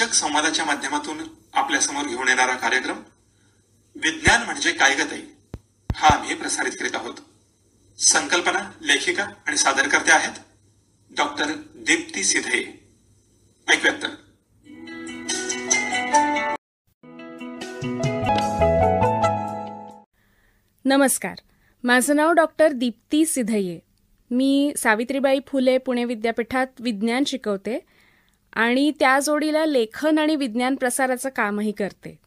रंजक संवादाच्या माध्यमातून आपल्यासमोर घेऊन येणारा कार्यक्रम विज्ञान म्हणजे काय गताई हा आम्ही प्रसारित करीत आहोत. संकल्पना लेखिका आणि सादरकर्ते आहेत डॉक्टर दीप्ती सिधे. ऐकूयात तर. नमस्कार. माझं नाव डॉक्टर दीप्ती सिधये. मी सावित्रीबाई फुले पुणे विद्यापीठात विज्ञान शिकवते. आणि त्या जोडीला लेखन आणि विज्ञान प्रसाराचं कामही करते.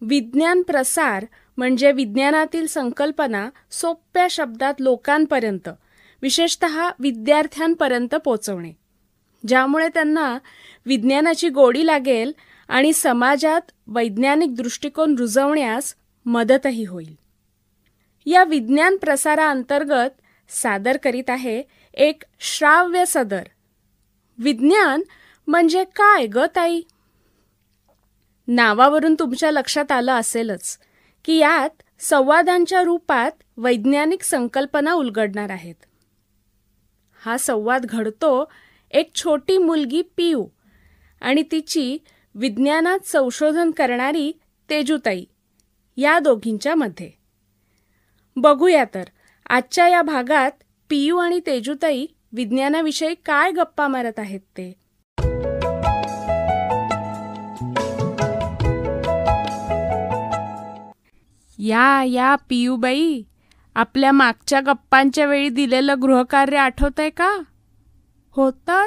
विज्ञान प्रसार म्हणजे विज्ञानातील संकल्पना सोप्या शब्दात लोकांपर्यंत विशेषत विद्यार्थ्यांपर्यंत पोचवणे. ज्यामुळे त्यांना विज्ञानाची गोडी लागेल आणि समाजात वैज्ञानिक दृष्टिकोन रुजवण्यास मदतही होईल. या विज्ञान प्रसाराअंतर्गत सादर करीत आहे एक श्राव्य सदर. विज्ञान म्हणजे काय ग ताई? नावावरून तुमच्या लक्षात आलं असेलच की यात संवादांच्या रूपात वैज्ञानिक संकल्पना उलगडणार आहेत. हा संवाद घडतो एक छोटी मुलगी पियू आणि तिची विज्ञानात संशोधन करणारी तेजुताई या दोघींच्या मध्ये. बघूया तर आजच्या या भागात पियू आणि तेजुताई विज्ञानाविषयी काय गप्पा मारत आहेत ते? या या पियूबाई. आपल्या मागच्या गप्पांच्या वेळी दिलेलं गृहकार्य आठवतंय का? हो तर?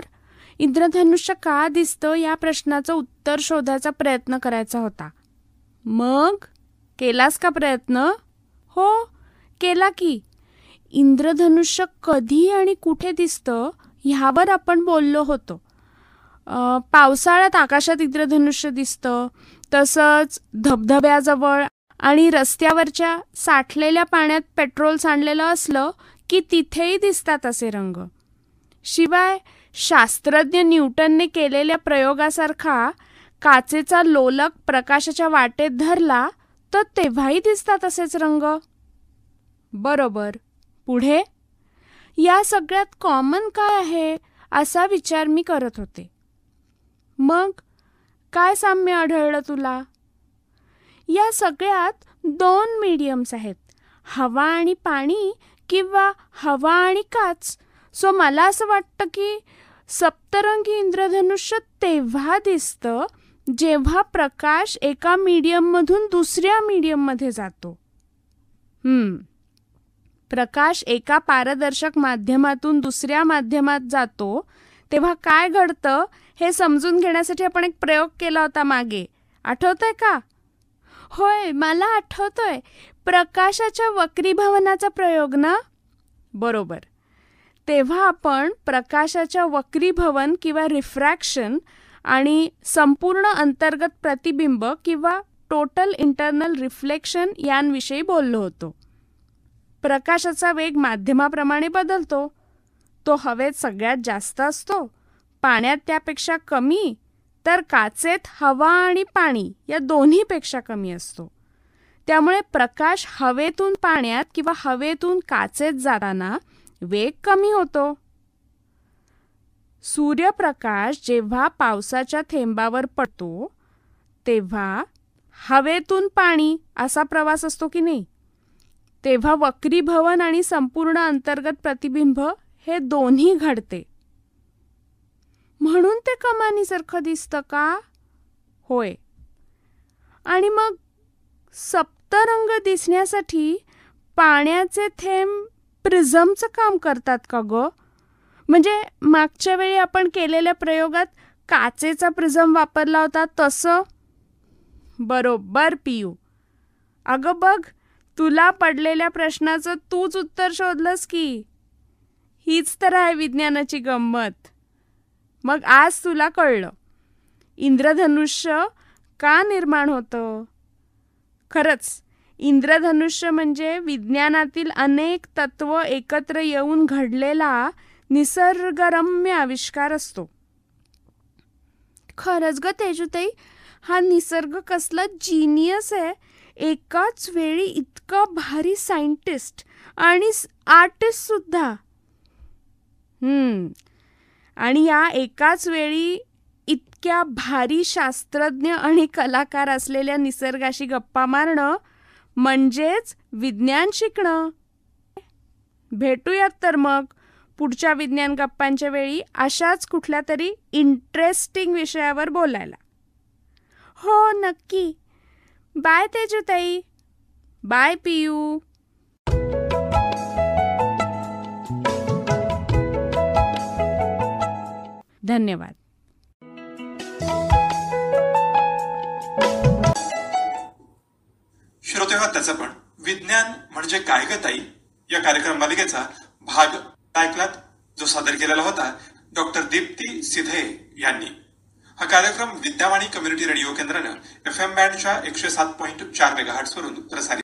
इंद्रधनुष्य का दिसतं या प्रश्नाचं उत्तर शोधायचा प्रयत्न करायचा होता. मग? केलास का प्रयत्न? हो. केला की. इंद्रधनुष्य कधी आणि कुठे दिसतं ह्यावर आपण बोललो होतो. पावसाळ्यात आकाशात इंद्रधनुष्य दिसतं. तसंच धबधब्याजवळ आणि रस्त्यावरच्या साठलेल्या पाण्यात पेट्रोल सांडलेलं असलं की तिथेही दिसतात असे रंग. शिवाय शास्त्रज्ञ न्यूटनने केलेल्या प्रयोगासारखा काचेचा लोलक प्रकाशाच्या वाटेत धरला तर तेव्हाही दिसतात असेच रंग. बरोबर. पुढे? या सगळ्यात कॉमन काय आहे असा विचार मी करत होते. मग काय साम्य आढळलं तुला? या सगळ्यात दोन मीडियम्स आहेत. हवा आणि पाणी किंवा हवा आणि काच. सो मला असं वाटतं की सप्तरंगी इंद्रधनुष्य तेव्हा दिसतं जेव्हा प्रकाश एका मीडियममधून दुसऱ्या मीडियममध्ये जातो. प्रकाश एका पारदर्शक माध्यमातून दुसऱ्या माध्यमात जातो तेव्हा काय घडतं हे समजून घेण्यासाठी आपण एक प्रयोग केला होता मागे. आठवतंय का? होय मला आठवतोय. प्रकाशाच्या वक्रीभवनाचा प्रयोग ना? बरोबर. तेव्हा आपण प्रकाशाच्या वक्रीभवन किंवा रिफ्रॅक्शन आणि संपूर्ण अंतर्गत प्रतिबिंब किंवा टोटल इंटरनल रिफ्लेक्शन यांविषयी बोललो होतो. प्रकाशाचा वेग माध्यमाप्रमाणे बदलतो. तो हवेत सगळ्यात जास्त असतो. पाण्यात त्यापेक्षा कमी तर काचेत हवा आणि पाणी या दोन्हीपेक्षा कमी असतो. त्यामुळे प्रकाश हवेतून पाण्यात किंवा हवेतून काचेत जाताना वेग कमी होतो. सूर्यप्रकाश जेव्हा पावसाच्या थेंबावर पडतो तेव्हा हवेतून पाणी असा प्रवास असतो की नाही? तेव्हा वक्रीभवन आणि संपूर्ण अंतर्गत प्रतिबिंब हे दोन्ही घडते. मानीसारखं दिसतं का? होय. आणि मग सप्तरंग दिसण्यासाठी पाण्याचे थेंब प्रिझमचं काम करतात का ग? म्हणजे मागच्या वेळी आपण केलेल्या प्रयोगात काचेचा प्रिझम वापरला होता तसं? बरोबर पियू. अगं बघ तुला पडलेल्या प्रश्नाचं तूच उत्तर शोधलंस की. हीच तर आहे विज्ञानाची गंमत. मग आज तुला कळलं. इंद्रधनुष्य का निर्माण होतं? खरंच इंद्रधनुष्य म्हणजे विज्ञानातील अनेक तत्व एकत्र येऊन घडलेला निसर्गरम्य आविष्कार असतो. खरंच ग तेजुताई हा निसर्ग कसला जिनियस आहे. एकाच वेळी इतकं भारी सायंटिस्ट आणि आर्टिस्ट सुद्धा. आणि या एकाच वेळी इतक्या भारी शास्त्रज्ञ आणि कलाकार असलेल्या निसर्गाशी गप्पा मारणं म्हणजेच विज्ञान शिकणं. भेटूयात तर मग पुढच्या विज्ञान गप्पांच्या वेळी अशाच कुठल्या तरी इंटरेस्टिंग विषयावर बोलायला. हो नक्की. बाय तेजूताई. बाय पियू. धन्यवाद. श्रोते हो त्याचं पण. विज्ञान म्हणजे काय ग ताई? या कार्यक्रम मालिकेचा भाग ऐकलात जो सादर केलेला होता डॉक्टर दीप्ती सिधे यांनी. हा कार्यक्रम विद्यावाणी कम्युनिटी रेडिओ केंद्रानं एफ एम बँडच्या एकशे सात पॉईंट चार मेगाहर्ट्स वरून प्रसारित